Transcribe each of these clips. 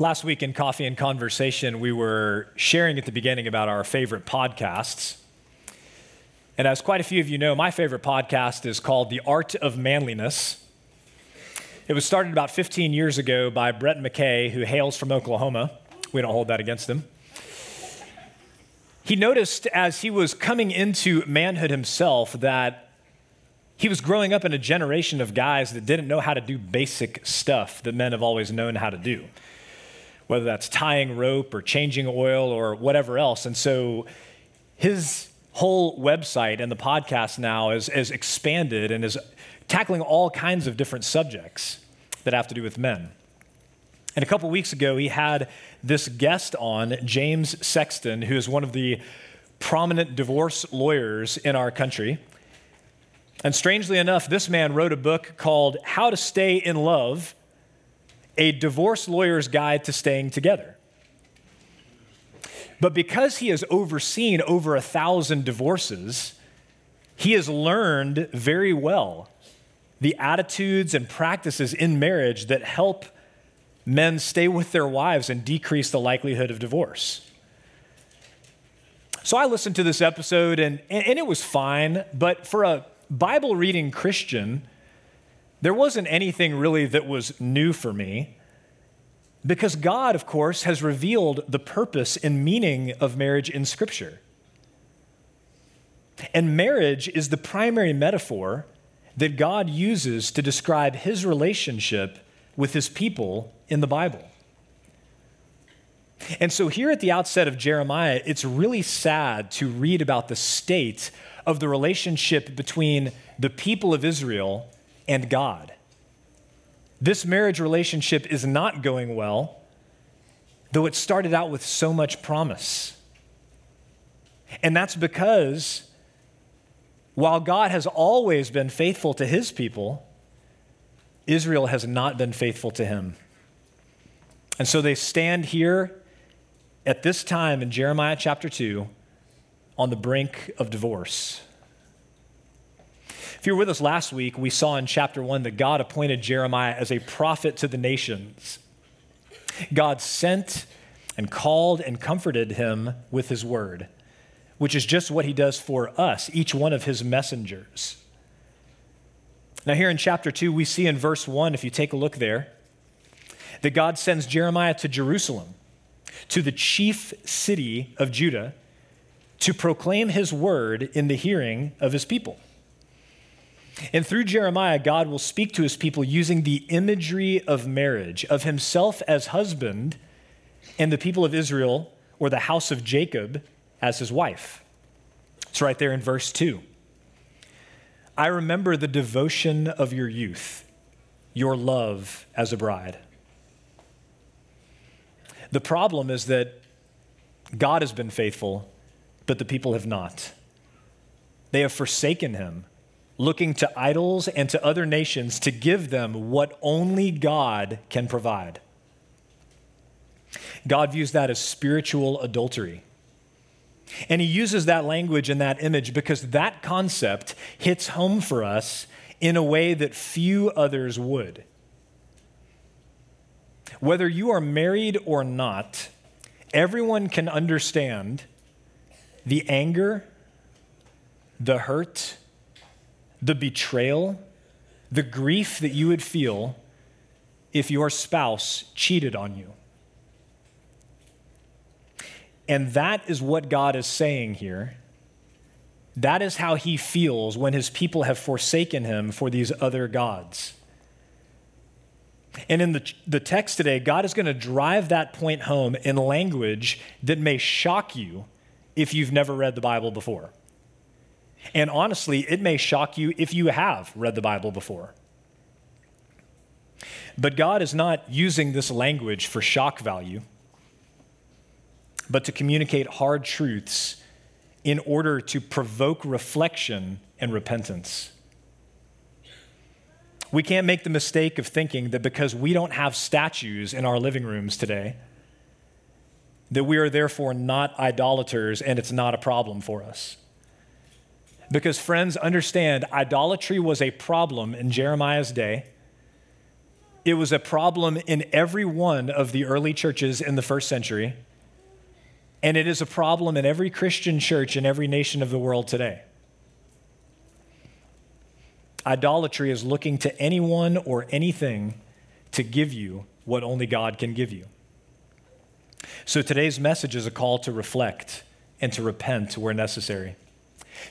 Last week in Coffee and Conversation, we were sharing at the beginning about our favorite podcasts. And as quite a few of you know, my favorite podcast is called The Art of Manliness. It was started about 15 years ago by Brett McKay, who hails from Oklahoma. We don't hold that against him. He noticed as he was coming into manhood himself that he was growing up in a generation of guys that didn't know how to do basic stuff that men have always known how to do whether that's tying rope or changing oil or whatever else. And so his whole website and the podcast now is, is expanded and is tackling all kinds of different subjects that have to do with men. And a couple weeks ago, he had this guest on, James Sexton, who is one of the prominent divorce lawyers in our country. And strangely enough, this man wrote a book called How to Stay in Love a divorce lawyer's guide to staying together. But because he has overseen over a thousand divorces, he has learned very well the attitudes and practices in marriage that help men stay with their wives and decrease the likelihood of divorce. So I listened to this episode and, and it was fine, but for a Bible reading Christian, there wasn't anything really that was new for me. Because God, of course, has revealed the purpose and meaning of marriage in Scripture. And marriage is the primary metaphor that God uses to describe his relationship with his people in the Bible. And so, here at the outset of Jeremiah, it's really sad to read about the state of the relationship between the people of Israel and God. This marriage relationship is not going well, though it started out with so much promise. And that's because while God has always been faithful to his people, Israel has not been faithful to him. And so they stand here at this time in Jeremiah chapter 2 on the brink of divorce. If you were with us last week, we saw in chapter 1 that God appointed Jeremiah as a prophet to the nations. God sent and called and comforted him with his word, which is just what he does for us, each one of his messengers. Now, here in chapter 2, we see in verse 1, if you take a look there, that God sends Jeremiah to Jerusalem, to the chief city of Judah, to proclaim his word in the hearing of his people. And through Jeremiah, God will speak to his people using the imagery of marriage, of himself as husband, and the people of Israel, or the house of Jacob, as his wife. It's right there in verse 2. I remember the devotion of your youth, your love as a bride. The problem is that God has been faithful, but the people have not. They have forsaken him looking to idols and to other nations to give them what only God can provide. God views that as spiritual adultery. And he uses that language and that image because that concept hits home for us in a way that few others would. Whether you are married or not, everyone can understand the anger, the hurt, the betrayal, the grief that you would feel if your spouse cheated on you. And that is what God is saying here. That is how he feels when his people have forsaken him for these other gods. And in the, the text today, God is going to drive that point home in language that may shock you if you've never read the Bible before. And honestly, it may shock you if you have read the Bible before. But God is not using this language for shock value, but to communicate hard truths in order to provoke reflection and repentance. We can't make the mistake of thinking that because we don't have statues in our living rooms today, that we are therefore not idolaters and it's not a problem for us. Because, friends, understand idolatry was a problem in Jeremiah's day. It was a problem in every one of the early churches in the first century. And it is a problem in every Christian church in every nation of the world today. Idolatry is looking to anyone or anything to give you what only God can give you. So today's message is a call to reflect and to repent where necessary.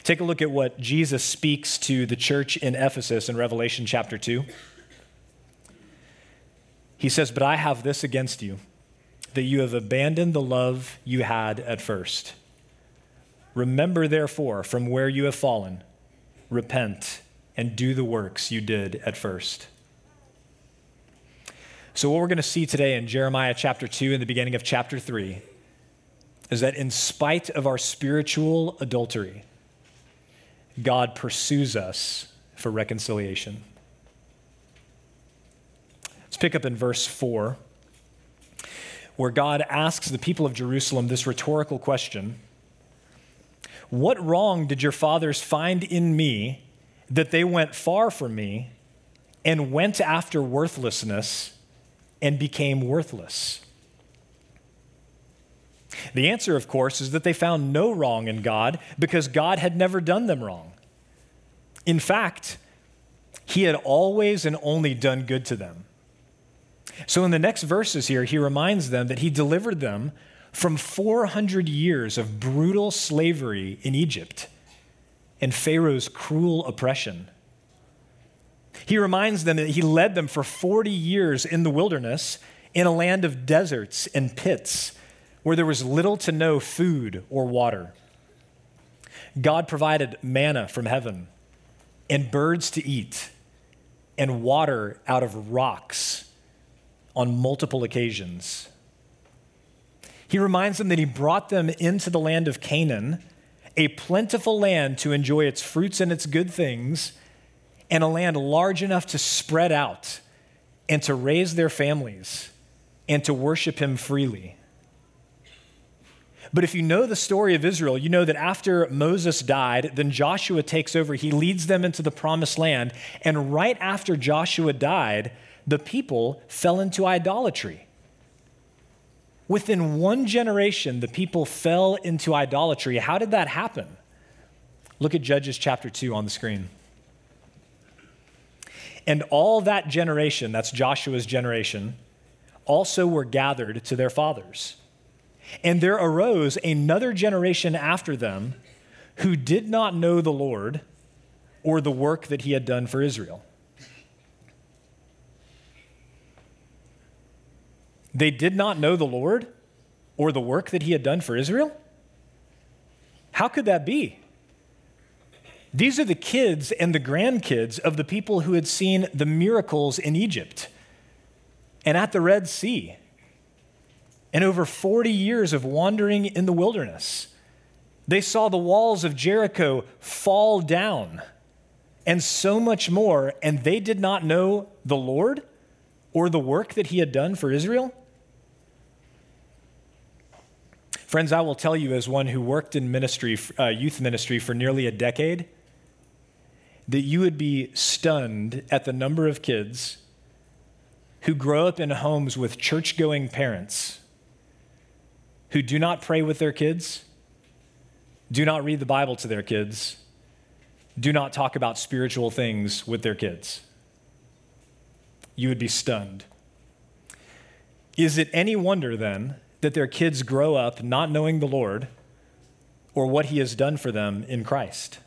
Take a look at what Jesus speaks to the church in Ephesus in Revelation chapter 2. He says, But I have this against you, that you have abandoned the love you had at first. Remember, therefore, from where you have fallen, repent and do the works you did at first. So, what we're going to see today in Jeremiah chapter 2 and the beginning of chapter 3 is that in spite of our spiritual adultery, God pursues us for reconciliation. Let's pick up in verse 4, where God asks the people of Jerusalem this rhetorical question What wrong did your fathers find in me that they went far from me and went after worthlessness and became worthless? The answer, of course, is that they found no wrong in God because God had never done them wrong. In fact, He had always and only done good to them. So, in the next verses here, He reminds them that He delivered them from 400 years of brutal slavery in Egypt and Pharaoh's cruel oppression. He reminds them that He led them for 40 years in the wilderness in a land of deserts and pits where there was little to no food or water. God provided manna from heaven and birds to eat and water out of rocks on multiple occasions. He reminds them that he brought them into the land of Canaan, a plentiful land to enjoy its fruits and its good things, and a land large enough to spread out and to raise their families and to worship him freely. But if you know the story of Israel, you know that after Moses died, then Joshua takes over. He leads them into the promised land. And right after Joshua died, the people fell into idolatry. Within one generation, the people fell into idolatry. How did that happen? Look at Judges chapter 2 on the screen. And all that generation, that's Joshua's generation, also were gathered to their fathers. And there arose another generation after them who did not know the Lord or the work that he had done for Israel. They did not know the Lord or the work that he had done for Israel? How could that be? These are the kids and the grandkids of the people who had seen the miracles in Egypt and at the Red Sea and over 40 years of wandering in the wilderness. They saw the walls of Jericho fall down and so much more, and they did not know the Lord or the work that he had done for Israel? Friends, I will tell you, as one who worked in ministry, uh, youth ministry for nearly a decade, that you would be stunned at the number of kids who grow up in homes with church going parents who do not pray with their kids, do not read the Bible to their kids, do not talk about spiritual things with their kids. You would be stunned. Is it any wonder then that their kids grow up not knowing the Lord or what He has done for them in Christ?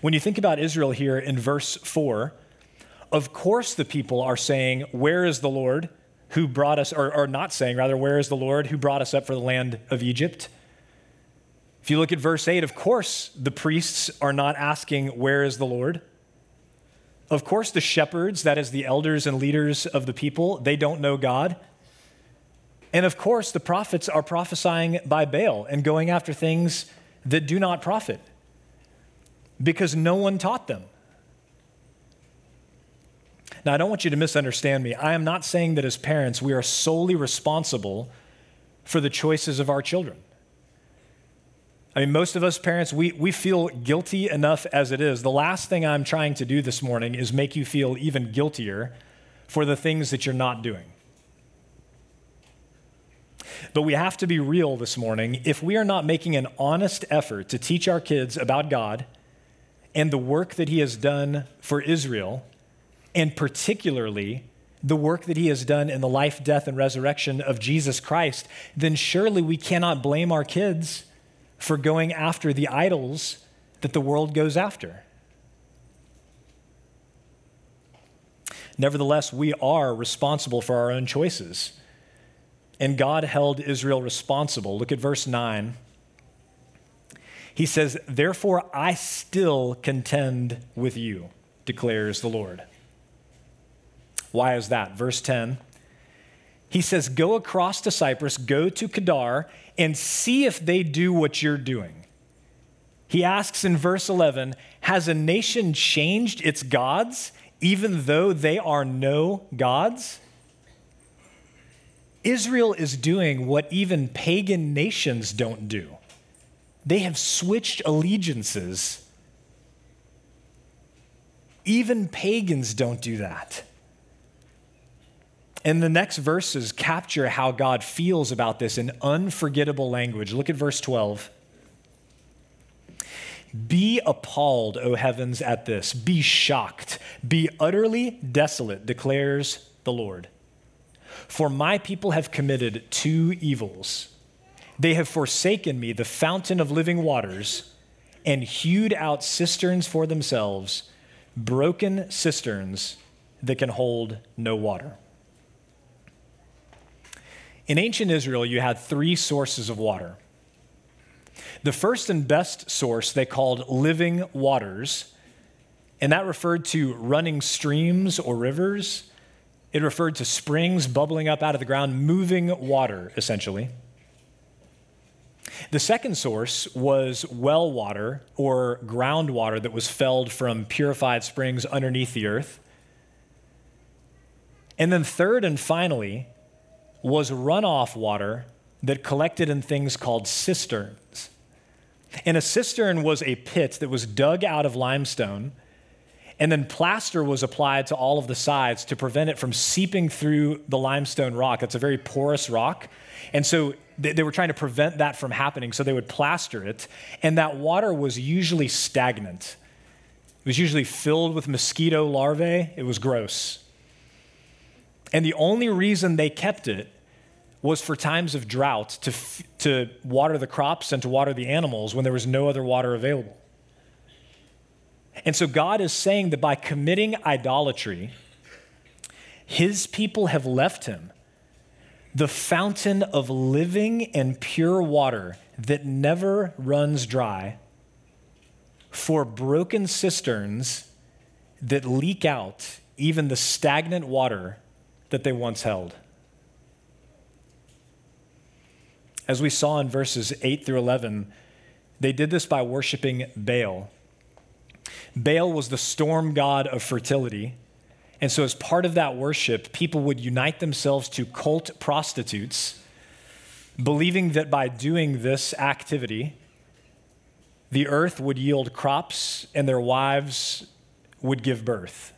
When you think about Israel here in verse 4, of course the people are saying, Where is the Lord? Who brought us, or, or not saying, rather, where is the Lord who brought us up for the land of Egypt? If you look at verse 8, of course, the priests are not asking, Where is the Lord? Of course, the shepherds, that is, the elders and leaders of the people, they don't know God. And of course, the prophets are prophesying by Baal and going after things that do not profit because no one taught them. Now, I don't want you to misunderstand me. I am not saying that as parents, we are solely responsible for the choices of our children. I mean, most of us parents, we, we feel guilty enough as it is. The last thing I'm trying to do this morning is make you feel even guiltier for the things that you're not doing. But we have to be real this morning. If we are not making an honest effort to teach our kids about God and the work that He has done for Israel, and particularly the work that He has done in the life, death, and resurrection of Jesus Christ, then surely we cannot blame our kids for going after the idols that the world goes after. Nevertheless, we are responsible for our own choices. And God held Israel responsible. Look at verse 9. He says, Therefore I still contend with you, declares the Lord. Why is that? Verse 10. He says, Go across to Cyprus, go to Kedar, and see if they do what you're doing. He asks in verse 11 Has a nation changed its gods, even though they are no gods? Israel is doing what even pagan nations don't do. They have switched allegiances. Even pagans don't do that. And the next verses capture how God feels about this in unforgettable language. Look at verse 12. Be appalled, O heavens, at this. Be shocked. Be utterly desolate, declares the Lord. For my people have committed two evils. They have forsaken me, the fountain of living waters, and hewed out cisterns for themselves, broken cisterns that can hold no water. In ancient Israel, you had three sources of water. The first and best source they called living waters, and that referred to running streams or rivers. It referred to springs bubbling up out of the ground, moving water, essentially. The second source was well water or groundwater that was felled from purified springs underneath the earth. And then, third and finally, was runoff water that collected in things called cisterns. And a cistern was a pit that was dug out of limestone, and then plaster was applied to all of the sides to prevent it from seeping through the limestone rock. It's a very porous rock. And so they were trying to prevent that from happening, so they would plaster it, and that water was usually stagnant. It was usually filled with mosquito larvae. It was gross. And the only reason they kept it was for times of drought to, f- to water the crops and to water the animals when there was no other water available. And so God is saying that by committing idolatry, his people have left him the fountain of living and pure water that never runs dry for broken cisterns that leak out even the stagnant water that they once held. As we saw in verses 8 through 11, they did this by worshiping Baal. Baal was the storm god of fertility. And so, as part of that worship, people would unite themselves to cult prostitutes, believing that by doing this activity, the earth would yield crops and their wives would give birth.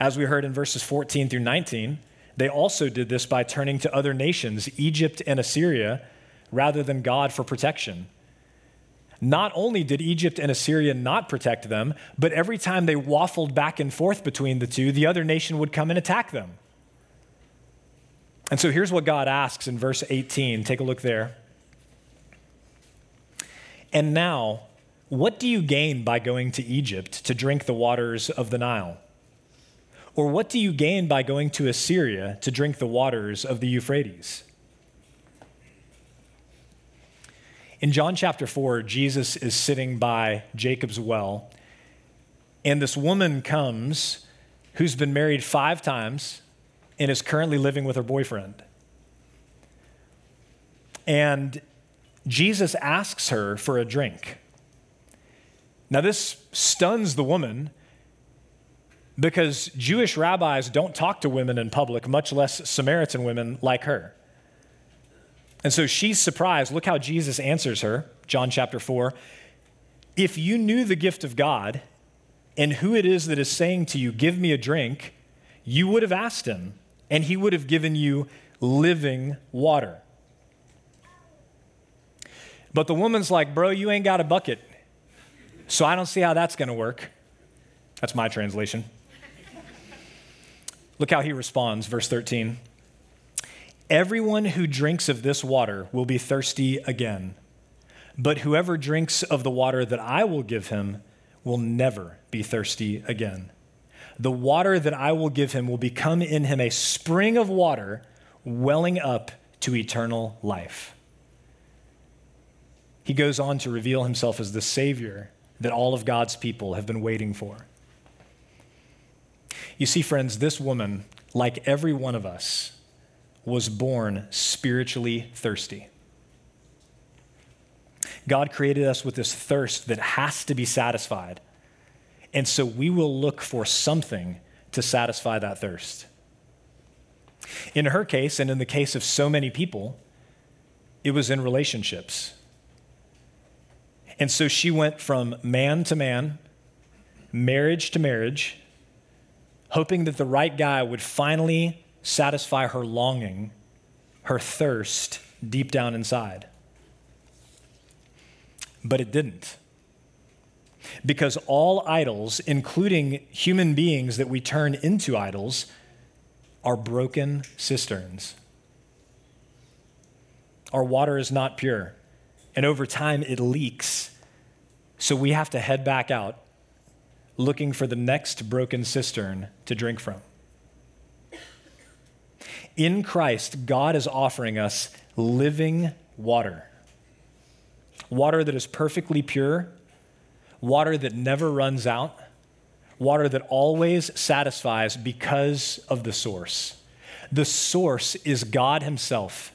As we heard in verses 14 through 19, they also did this by turning to other nations, Egypt and Assyria, rather than God for protection. Not only did Egypt and Assyria not protect them, but every time they waffled back and forth between the two, the other nation would come and attack them. And so here's what God asks in verse 18. Take a look there. And now, what do you gain by going to Egypt to drink the waters of the Nile? Or what do you gain by going to Assyria to drink the waters of the Euphrates? In John chapter 4, Jesus is sitting by Jacob's well, and this woman comes who's been married five times and is currently living with her boyfriend. And Jesus asks her for a drink. Now, this stuns the woman because Jewish rabbis don't talk to women in public, much less Samaritan women like her. And so she's surprised. Look how Jesus answers her, John chapter 4. If you knew the gift of God and who it is that is saying to you, Give me a drink, you would have asked him, and he would have given you living water. But the woman's like, Bro, you ain't got a bucket. So I don't see how that's going to work. That's my translation. Look how he responds, verse 13. Everyone who drinks of this water will be thirsty again, but whoever drinks of the water that I will give him will never be thirsty again. The water that I will give him will become in him a spring of water welling up to eternal life. He goes on to reveal himself as the Savior that all of God's people have been waiting for. You see, friends, this woman, like every one of us, was born spiritually thirsty. God created us with this thirst that has to be satisfied. And so we will look for something to satisfy that thirst. In her case, and in the case of so many people, it was in relationships. And so she went from man to man, marriage to marriage, hoping that the right guy would finally satisfy her longing, her thirst deep down inside. But it didn't. Because all idols, including human beings that we turn into idols, are broken cisterns. Our water is not pure, and over time it leaks. So we have to head back out looking for the next broken cistern to drink from. In Christ, God is offering us living water. Water that is perfectly pure, water that never runs out, water that always satisfies because of the source. The source is God Himself.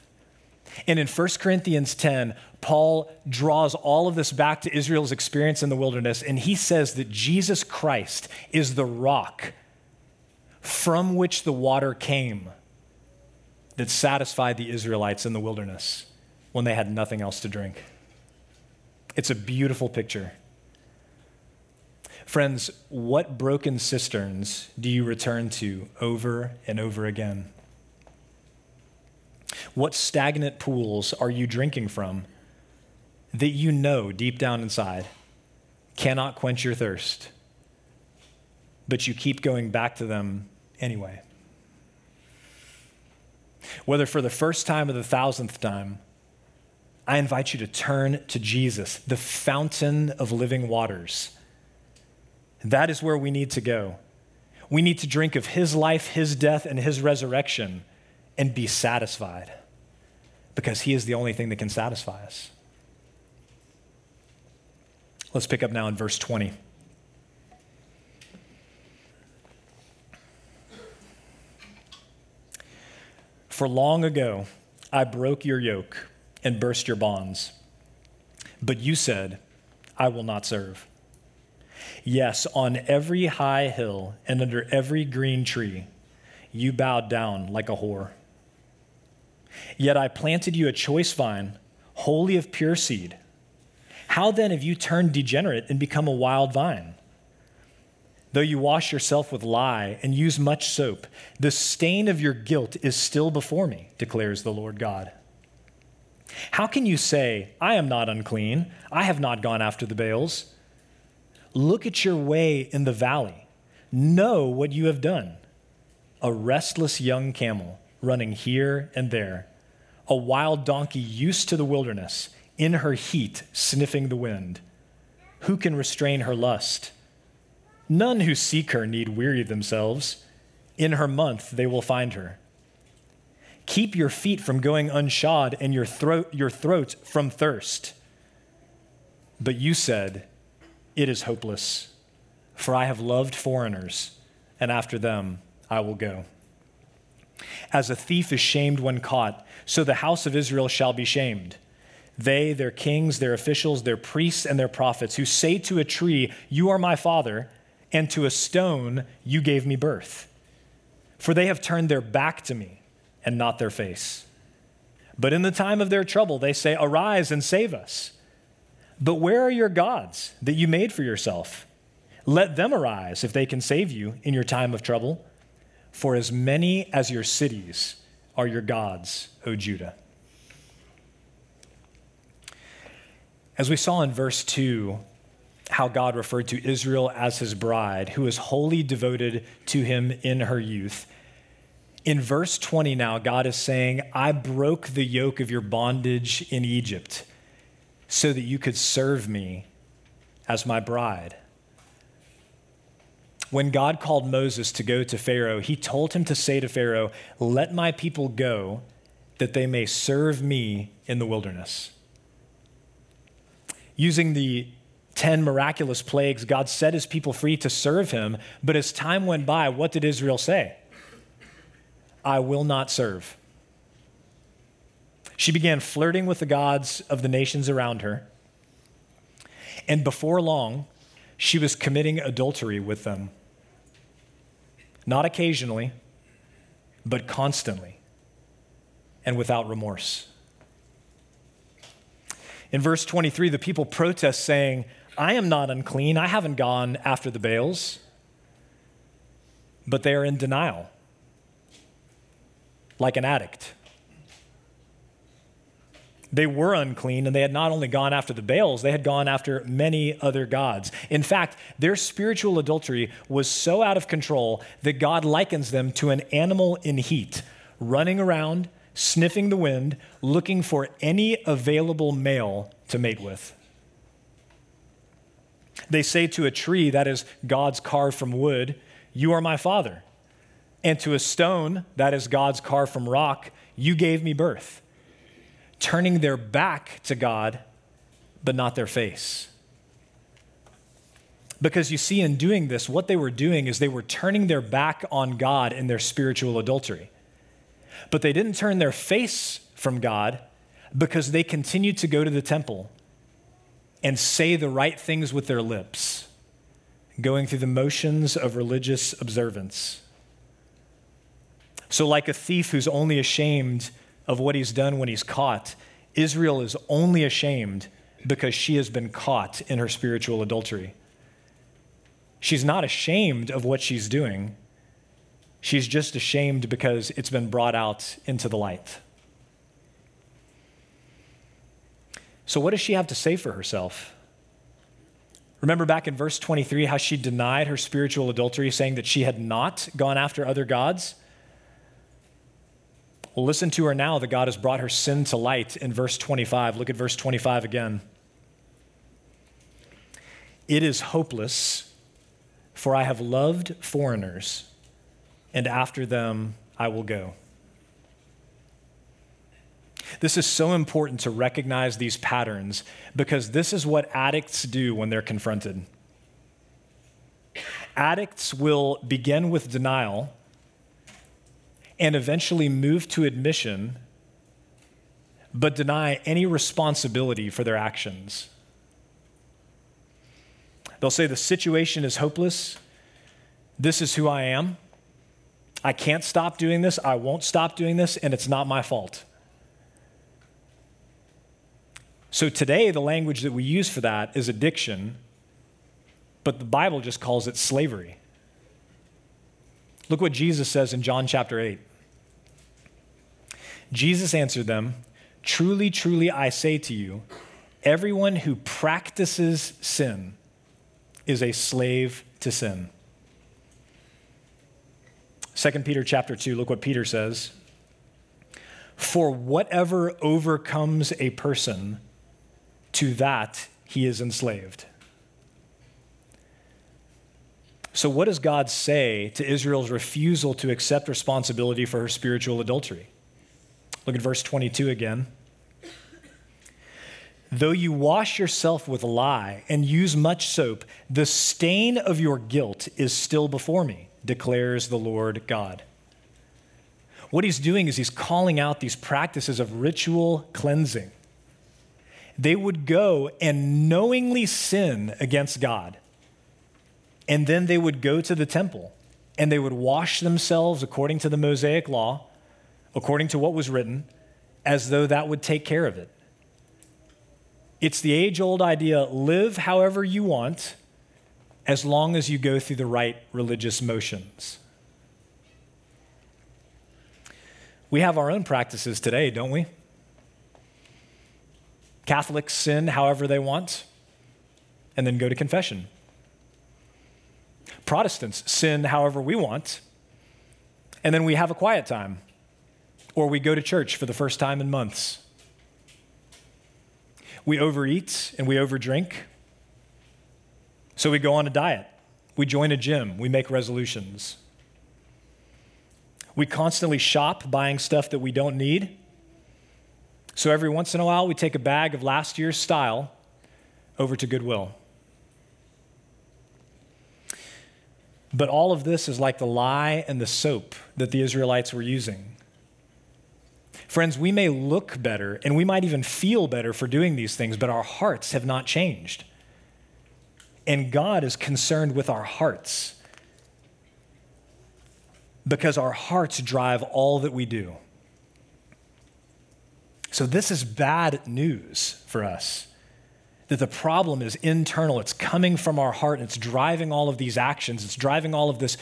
And in 1 Corinthians 10, Paul draws all of this back to Israel's experience in the wilderness, and he says that Jesus Christ is the rock from which the water came that satisfied the Israelites in the wilderness when they had nothing else to drink. It's a beautiful picture. Friends, what broken cisterns do you return to over and over again? What stagnant pools are you drinking from that you know deep down inside cannot quench your thirst, but you keep going back to them anyway. Whether for the first time or the thousandth time, I invite you to turn to Jesus, the fountain of living waters. That is where we need to go. We need to drink of his life, his death, and his resurrection and be satisfied because he is the only thing that can satisfy us. Let's pick up now in verse 20. For long ago, I broke your yoke and burst your bonds. But you said, I will not serve. Yes, on every high hill and under every green tree, you bowed down like a whore. Yet I planted you a choice vine, wholly of pure seed how then have you turned degenerate and become a wild vine? Though you wash yourself with lye and use much soap, the stain of your guilt is still before me, declares the Lord God. How can you say, I am not unclean? I have not gone after the Baals? Look at your way in the valley. Know what you have done. A restless young camel running here and there, a wild donkey used to the wilderness in her heat, sniffing the wind. Who can restrain her lust? None who seek her need weary themselves. In her month they will find her. Keep your feet from going unshod and your throat, your throat from thirst. But you said, It is hopeless, for I have loved foreigners, and after them I will go. As a thief is shamed when caught, so the house of Israel shall be shamed. They, their kings, their officials, their priests, and their prophets, who say to a tree, You are my father, and to a stone, You gave me birth. For they have turned their back to me and not their face. But in the time of their trouble, they say, Arise and save us. But where are your gods that you made for yourself? Let them arise if they can save you in your time of trouble. For as many as your cities are your gods, O Judah. As we saw in verse 2, how God referred to Israel as his bride, who is wholly devoted to him in her youth. In verse 20 now, God is saying, I broke the yoke of your bondage in Egypt so that you could serve me as my bride. When God called Moses to go to Pharaoh, he told him to say to Pharaoh, Let my people go that they may serve me in the wilderness. Using the 10 miraculous plagues, God set his people free to serve him. But as time went by, what did Israel say? I will not serve. She began flirting with the gods of the nations around her. And before long, she was committing adultery with them. Not occasionally, but constantly and without remorse. In verse 23, the people protest, saying, I am not unclean. I haven't gone after the Baals. But they are in denial, like an addict. They were unclean, and they had not only gone after the Baals, they had gone after many other gods. In fact, their spiritual adultery was so out of control that God likens them to an animal in heat, running around, sniffing the wind, looking for any available male to mate with. They say to a tree that is gods carved from wood, You are my father. And to a stone that is gods carved from rock, You gave me birth turning their back to God, but not their face. Because you see, in doing this, what they were doing is they were turning their back on God in their spiritual adultery. But they didn't turn their face from God because they continued to go to the temple and say the right things with their lips, going through the motions of religious observance. So, like a thief who's only ashamed of what he's done when he's caught. Israel is only ashamed because she has been caught in her spiritual adultery. She's not ashamed of what she's doing. She's just ashamed because it's been brought out into the light. So, what does she have to say for herself? Remember back in verse 23 how she denied her spiritual adultery, saying that she had not gone after other gods? Well, listen to her now that God has brought her sin to light in verse 25. Look at verse 25 again. It is hopeless, for I have loved foreigners, and after them I will go. This is so important to recognize these patterns because this is what addicts do when they're confronted. Addicts will begin with denial and eventually move to admission, but deny any responsibility for their actions. They'll say, The situation is hopeless. This is who I am. I can't stop doing this. I won't stop doing this, and it's not my fault. So today, the language that we use for that is addiction, but the Bible just calls it slavery. Look what Jesus says in John chapter 8. Jesus answered them, Truly, truly, I say to you, everyone who practices sin is a slave to sin. 2 Peter chapter 2, look what Peter says. For whatever overcomes a person, to that he is enslaved. So, what does God say to Israel's refusal to accept responsibility for her spiritual adultery? Look at verse 22 again. Though you wash yourself with lye and use much soap, the stain of your guilt is still before me, declares the Lord God. What he's doing is he's calling out these practices of ritual cleansing. They would go and knowingly sin against God. And then they would go to the temple and they would wash themselves according to the Mosaic law, according to what was written, as though that would take care of it. It's the age old idea live however you want as long as you go through the right religious motions. We have our own practices today, don't we? Catholics sin however they want and then go to confession. Protestants sin however we want and then we have a quiet time or we go to church for the first time in months. We overeat and we overdrink. So we go on a diet. We join a gym. We make resolutions. We constantly shop buying stuff that we don't need. So every once in a while, we take a bag of last year's style over to Goodwill. But all of this is like the lye and the soap that the Israelites were using. Friends, we may look better and we might even feel better for doing these things, but our hearts have not changed. And God is concerned with our hearts because our hearts drive all that we do. So, this is bad news for us that the problem is internal. It's coming from our heart, and it's driving all of these actions, it's driving all of this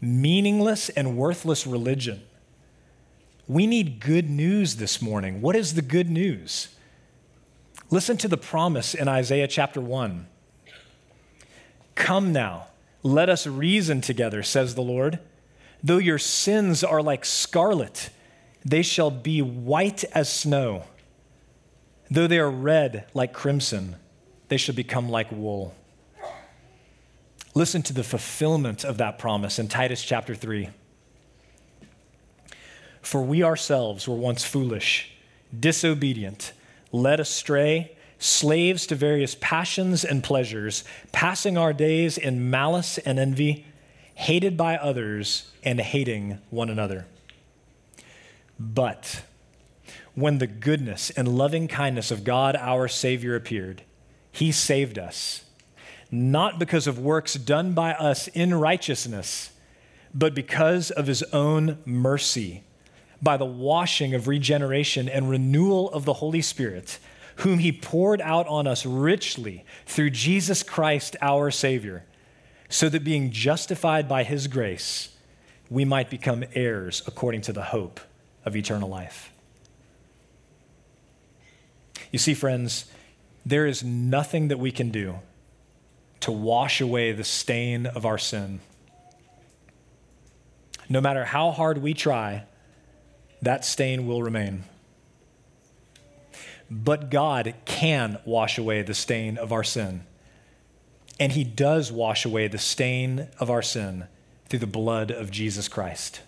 meaningless and worthless religion. We need good news this morning. What is the good news? Listen to the promise in Isaiah chapter 1. Come now, let us reason together, says the Lord. Though your sins are like scarlet, they shall be white as snow. Though they are red like crimson, they shall become like wool. Listen to the fulfillment of that promise in Titus chapter 3. For we ourselves were once foolish, disobedient, led astray, slaves to various passions and pleasures, passing our days in malice and envy, hated by others, and hating one another. But when the goodness and loving kindness of God our Savior appeared, He saved us, not because of works done by us in righteousness, but because of His own mercy by the washing of regeneration and renewal of the Holy Spirit, whom he poured out on us richly through Jesus Christ our Savior, so that being justified by his grace, we might become heirs according to the hope of eternal life. You see, friends, there is nothing that we can do to wash away the stain of our sin. No matter how hard we try, that stain will remain. But God can wash away the stain of our sin. And He does wash away the stain of our sin through the blood of Jesus Christ.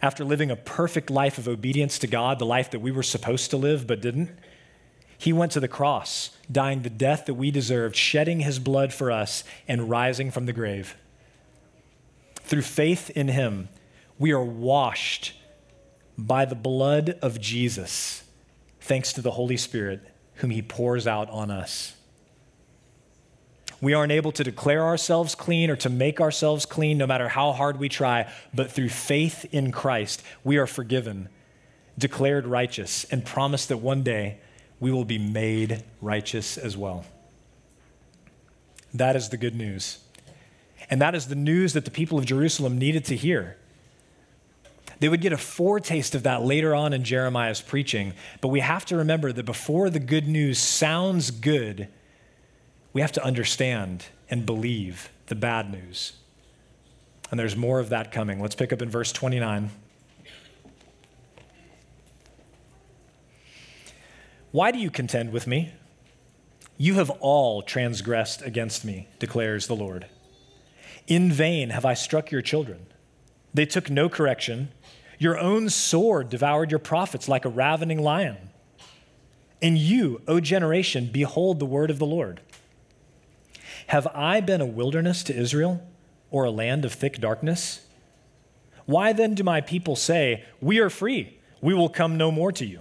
After living a perfect life of obedience to God, the life that we were supposed to live but didn't, He went to the cross, dying the death that we deserved, shedding His blood for us, and rising from the grave. Through faith in Him, we are washed by the blood of Jesus, thanks to the Holy Spirit, whom He pours out on us. We aren't able to declare ourselves clean or to make ourselves clean, no matter how hard we try, but through faith in Christ, we are forgiven, declared righteous, and promised that one day we will be made righteous as well. That is the good news. And that is the news that the people of Jerusalem needed to hear. They would get a foretaste of that later on in Jeremiah's preaching. But we have to remember that before the good news sounds good, we have to understand and believe the bad news. And there's more of that coming. Let's pick up in verse 29. Why do you contend with me? You have all transgressed against me, declares the Lord. In vain have I struck your children. They took no correction. Your own sword devoured your prophets like a ravening lion. And you, O generation, behold the word of the Lord. Have I been a wilderness to Israel, or a land of thick darkness? Why then do my people say, We are free, we will come no more to you?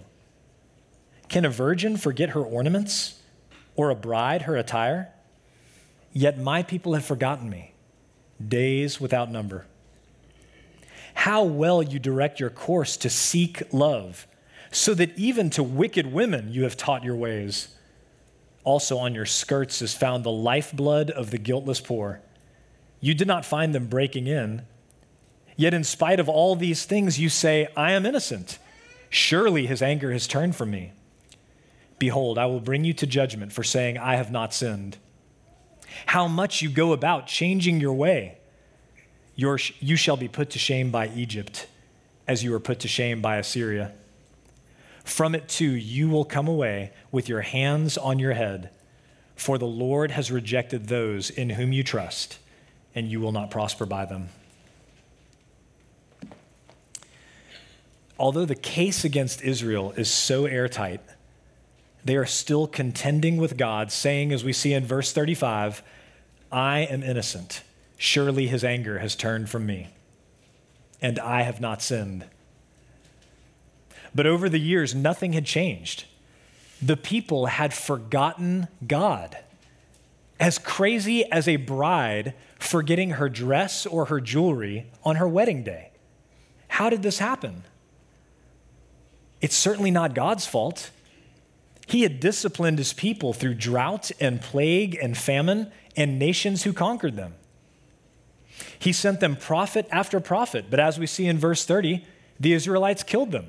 Can a virgin forget her ornaments, or a bride her attire? Yet my people have forgotten me, days without number. How well you direct your course to seek love, so that even to wicked women you have taught your ways. Also on your skirts is found the lifeblood of the guiltless poor. You did not find them breaking in. Yet, in spite of all these things, you say, I am innocent. Surely his anger has turned from me. Behold, I will bring you to judgment for saying, I have not sinned. How much you go about changing your way. Your, you shall be put to shame by Egypt, as you were put to shame by Assyria. From it too you will come away with your hands on your head, for the Lord has rejected those in whom you trust, and you will not prosper by them. Although the case against Israel is so airtight, they are still contending with God, saying, as we see in verse 35, I am innocent. Surely his anger has turned from me, and I have not sinned. But over the years, nothing had changed. The people had forgotten God. As crazy as a bride forgetting her dress or her jewelry on her wedding day. How did this happen? It's certainly not God's fault. He had disciplined his people through drought and plague and famine and nations who conquered them. He sent them prophet after prophet, but as we see in verse 30, the Israelites killed them.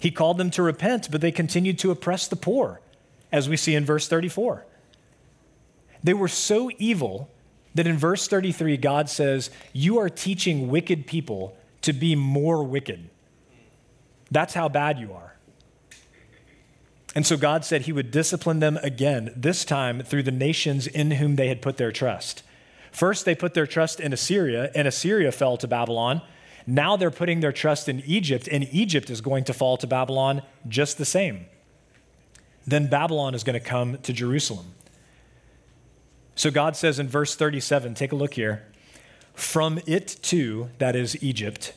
He called them to repent, but they continued to oppress the poor, as we see in verse 34. They were so evil that in verse 33, God says, You are teaching wicked people to be more wicked. That's how bad you are. And so God said he would discipline them again, this time through the nations in whom they had put their trust. First, they put their trust in Assyria, and Assyria fell to Babylon. Now they're putting their trust in Egypt, and Egypt is going to fall to Babylon just the same. Then Babylon is going to come to Jerusalem. So God says in verse 37, take a look here. From it too, that is Egypt,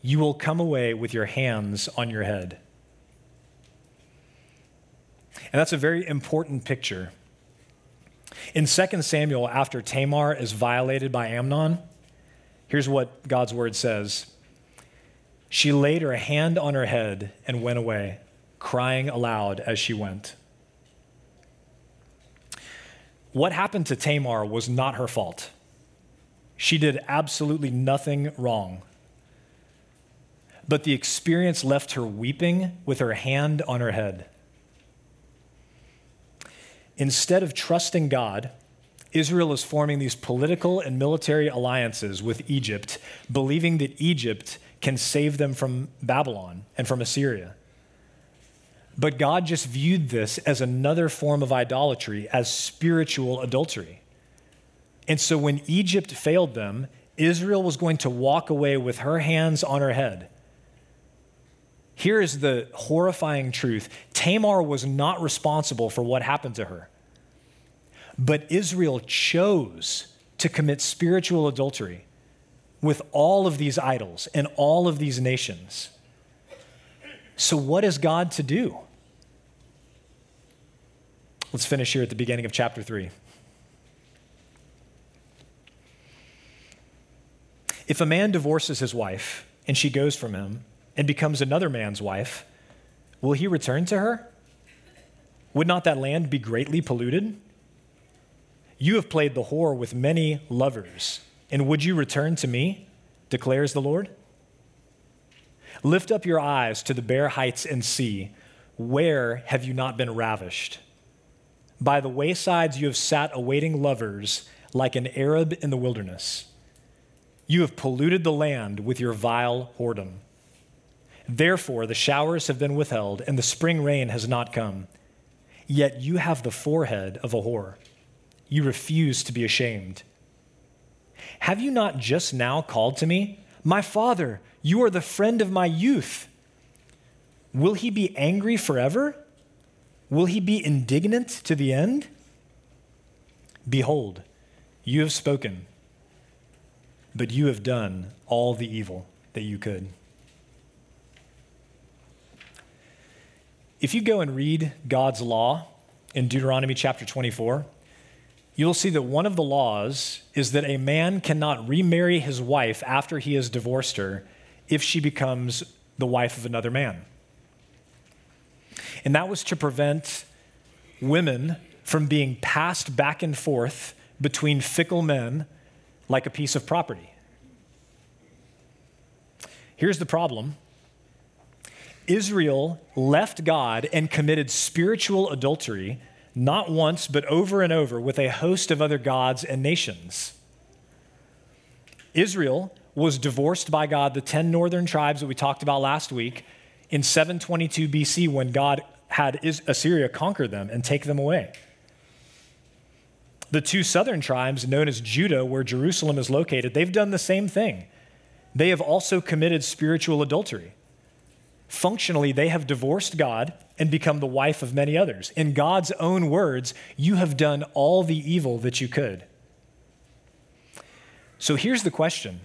you will come away with your hands on your head. And that's a very important picture. In 2 Samuel, after Tamar is violated by Amnon, Here's what God's word says She laid her hand on her head and went away, crying aloud as she went. What happened to Tamar was not her fault. She did absolutely nothing wrong. But the experience left her weeping with her hand on her head. Instead of trusting God, Israel is forming these political and military alliances with Egypt, believing that Egypt can save them from Babylon and from Assyria. But God just viewed this as another form of idolatry, as spiritual adultery. And so when Egypt failed them, Israel was going to walk away with her hands on her head. Here is the horrifying truth Tamar was not responsible for what happened to her. But Israel chose to commit spiritual adultery with all of these idols and all of these nations. So, what is God to do? Let's finish here at the beginning of chapter 3. If a man divorces his wife and she goes from him and becomes another man's wife, will he return to her? Would not that land be greatly polluted? You have played the whore with many lovers, and would you return to me? declares the Lord. Lift up your eyes to the bare heights and see, where have you not been ravished? By the waysides you have sat awaiting lovers like an Arab in the wilderness. You have polluted the land with your vile whoredom. Therefore, the showers have been withheld, and the spring rain has not come. Yet you have the forehead of a whore you refuse to be ashamed. Have you not just now called to me, My father, you are the friend of my youth? Will he be angry forever? Will he be indignant to the end? Behold, you have spoken, but you have done all the evil that you could. If you go and read God's law in Deuteronomy chapter 24, you'll see that one of the laws is that a man cannot remarry his wife after he has divorced her if she becomes the wife of another man. And that was to prevent women from being passed back and forth between fickle men like a piece of property. Here's the problem Israel left God and committed spiritual adultery not once, but over and over with a host of other gods and nations. Israel was divorced by God, the 10 northern tribes that we talked about last week, in 722 BC when God had Assyria conquer them and take them away. The two southern tribes, known as Judah, where Jerusalem is located, they've done the same thing. They have also committed spiritual adultery. Functionally, they have divorced God and become the wife of many others. In God's own words, you have done all the evil that you could. So here's the question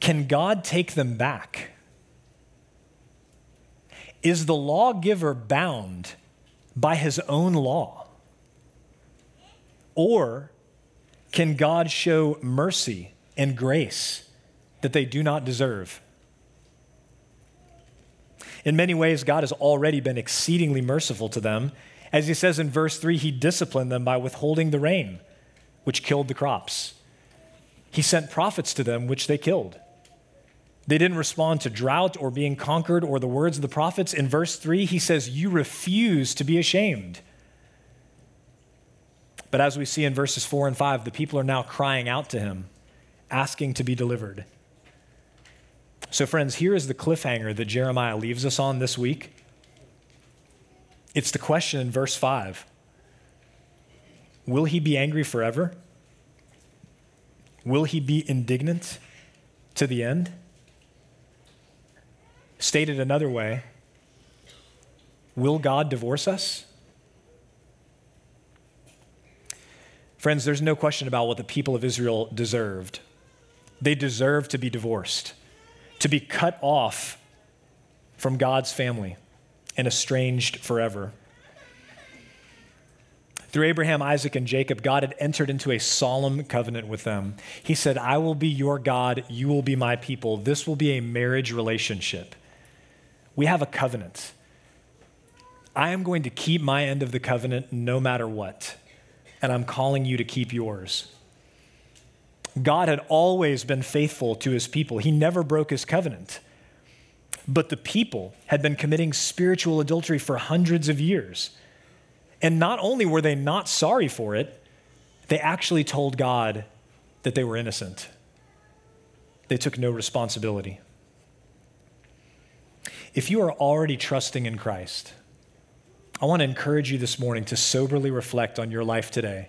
Can God take them back? Is the lawgiver bound by his own law? Or can God show mercy and grace that they do not deserve? In many ways, God has already been exceedingly merciful to them. As he says in verse 3, he disciplined them by withholding the rain, which killed the crops. He sent prophets to them, which they killed. They didn't respond to drought or being conquered or the words of the prophets. In verse 3, he says, You refuse to be ashamed. But as we see in verses 4 and 5, the people are now crying out to him, asking to be delivered. So, friends, here is the cliffhanger that Jeremiah leaves us on this week. It's the question in verse 5 Will he be angry forever? Will he be indignant to the end? Stated another way, will God divorce us? Friends, there's no question about what the people of Israel deserved. They deserved to be divorced, to be cut off from God's family and estranged forever. Through Abraham, Isaac, and Jacob, God had entered into a solemn covenant with them. He said, I will be your God, you will be my people. This will be a marriage relationship. We have a covenant. I am going to keep my end of the covenant no matter what, and I'm calling you to keep yours. God had always been faithful to his people, he never broke his covenant. But the people had been committing spiritual adultery for hundreds of years. And not only were they not sorry for it, they actually told God that they were innocent. They took no responsibility. If you are already trusting in Christ, I want to encourage you this morning to soberly reflect on your life today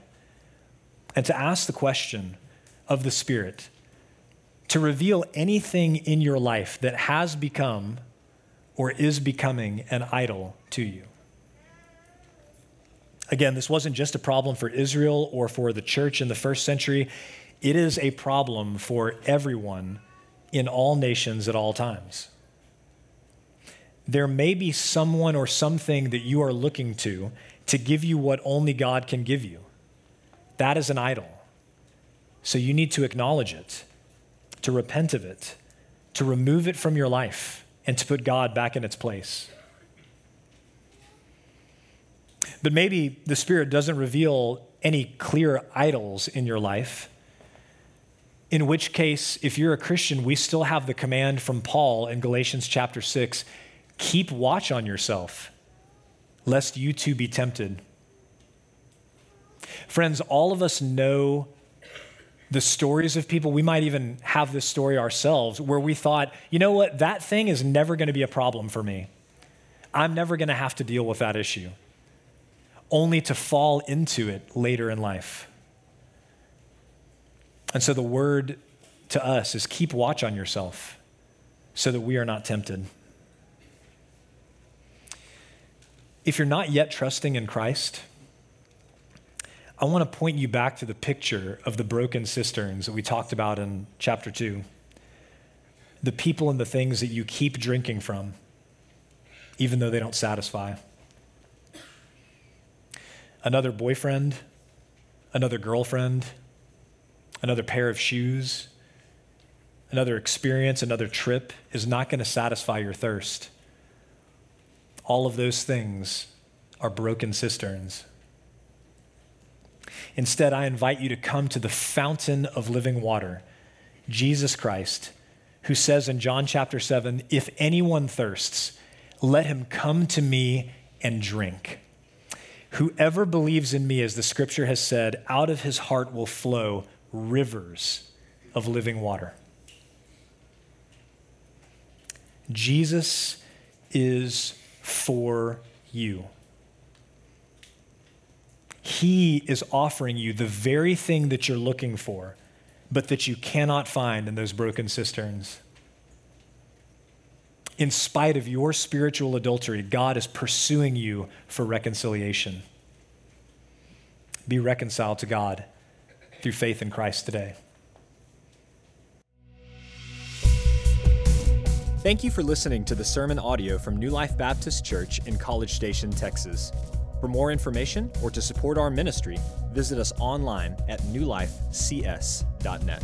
and to ask the question of the Spirit to reveal anything in your life that has become or is becoming an idol to you. Again, this wasn't just a problem for Israel or for the church in the first century. It is a problem for everyone in all nations at all times there may be someone or something that you are looking to to give you what only God can give you. That is an idol. So you need to acknowledge it, to repent of it, to remove it from your life, and to put God back in its place. But maybe the Spirit doesn't reveal any clear idols in your life. In which case, if you're a Christian, we still have the command from Paul in Galatians chapter 6 Keep watch on yourself, lest you too be tempted. Friends, all of us know the stories of people. We might even have this story ourselves where we thought, you know what, that thing is never going to be a problem for me. I'm never going to have to deal with that issue, only to fall into it later in life. And so the word to us is keep watch on yourself so that we are not tempted. If you're not yet trusting in Christ, I want to point you back to the picture of the broken cisterns that we talked about in chapter 2. The people and the things that you keep drinking from, even though they don't satisfy. Another boyfriend, another girlfriend, another pair of shoes, another experience, another trip is not going to satisfy your thirst. All of those things are broken cisterns. Instead, I invite you to come to the fountain of living water, Jesus Christ, who says in John chapter 7 If anyone thirsts, let him come to me and drink. Whoever believes in me, as the scripture has said, out of his heart will flow rivers of living water. Jesus is for you. He is offering you the very thing that you're looking for, but that you cannot find in those broken cisterns. In spite of your spiritual adultery, God is pursuing you for reconciliation. Be reconciled to God through faith in Christ today. Thank you for listening to the sermon audio from New Life Baptist Church in College Station, Texas. For more information or to support our ministry, visit us online at newlifecs.net.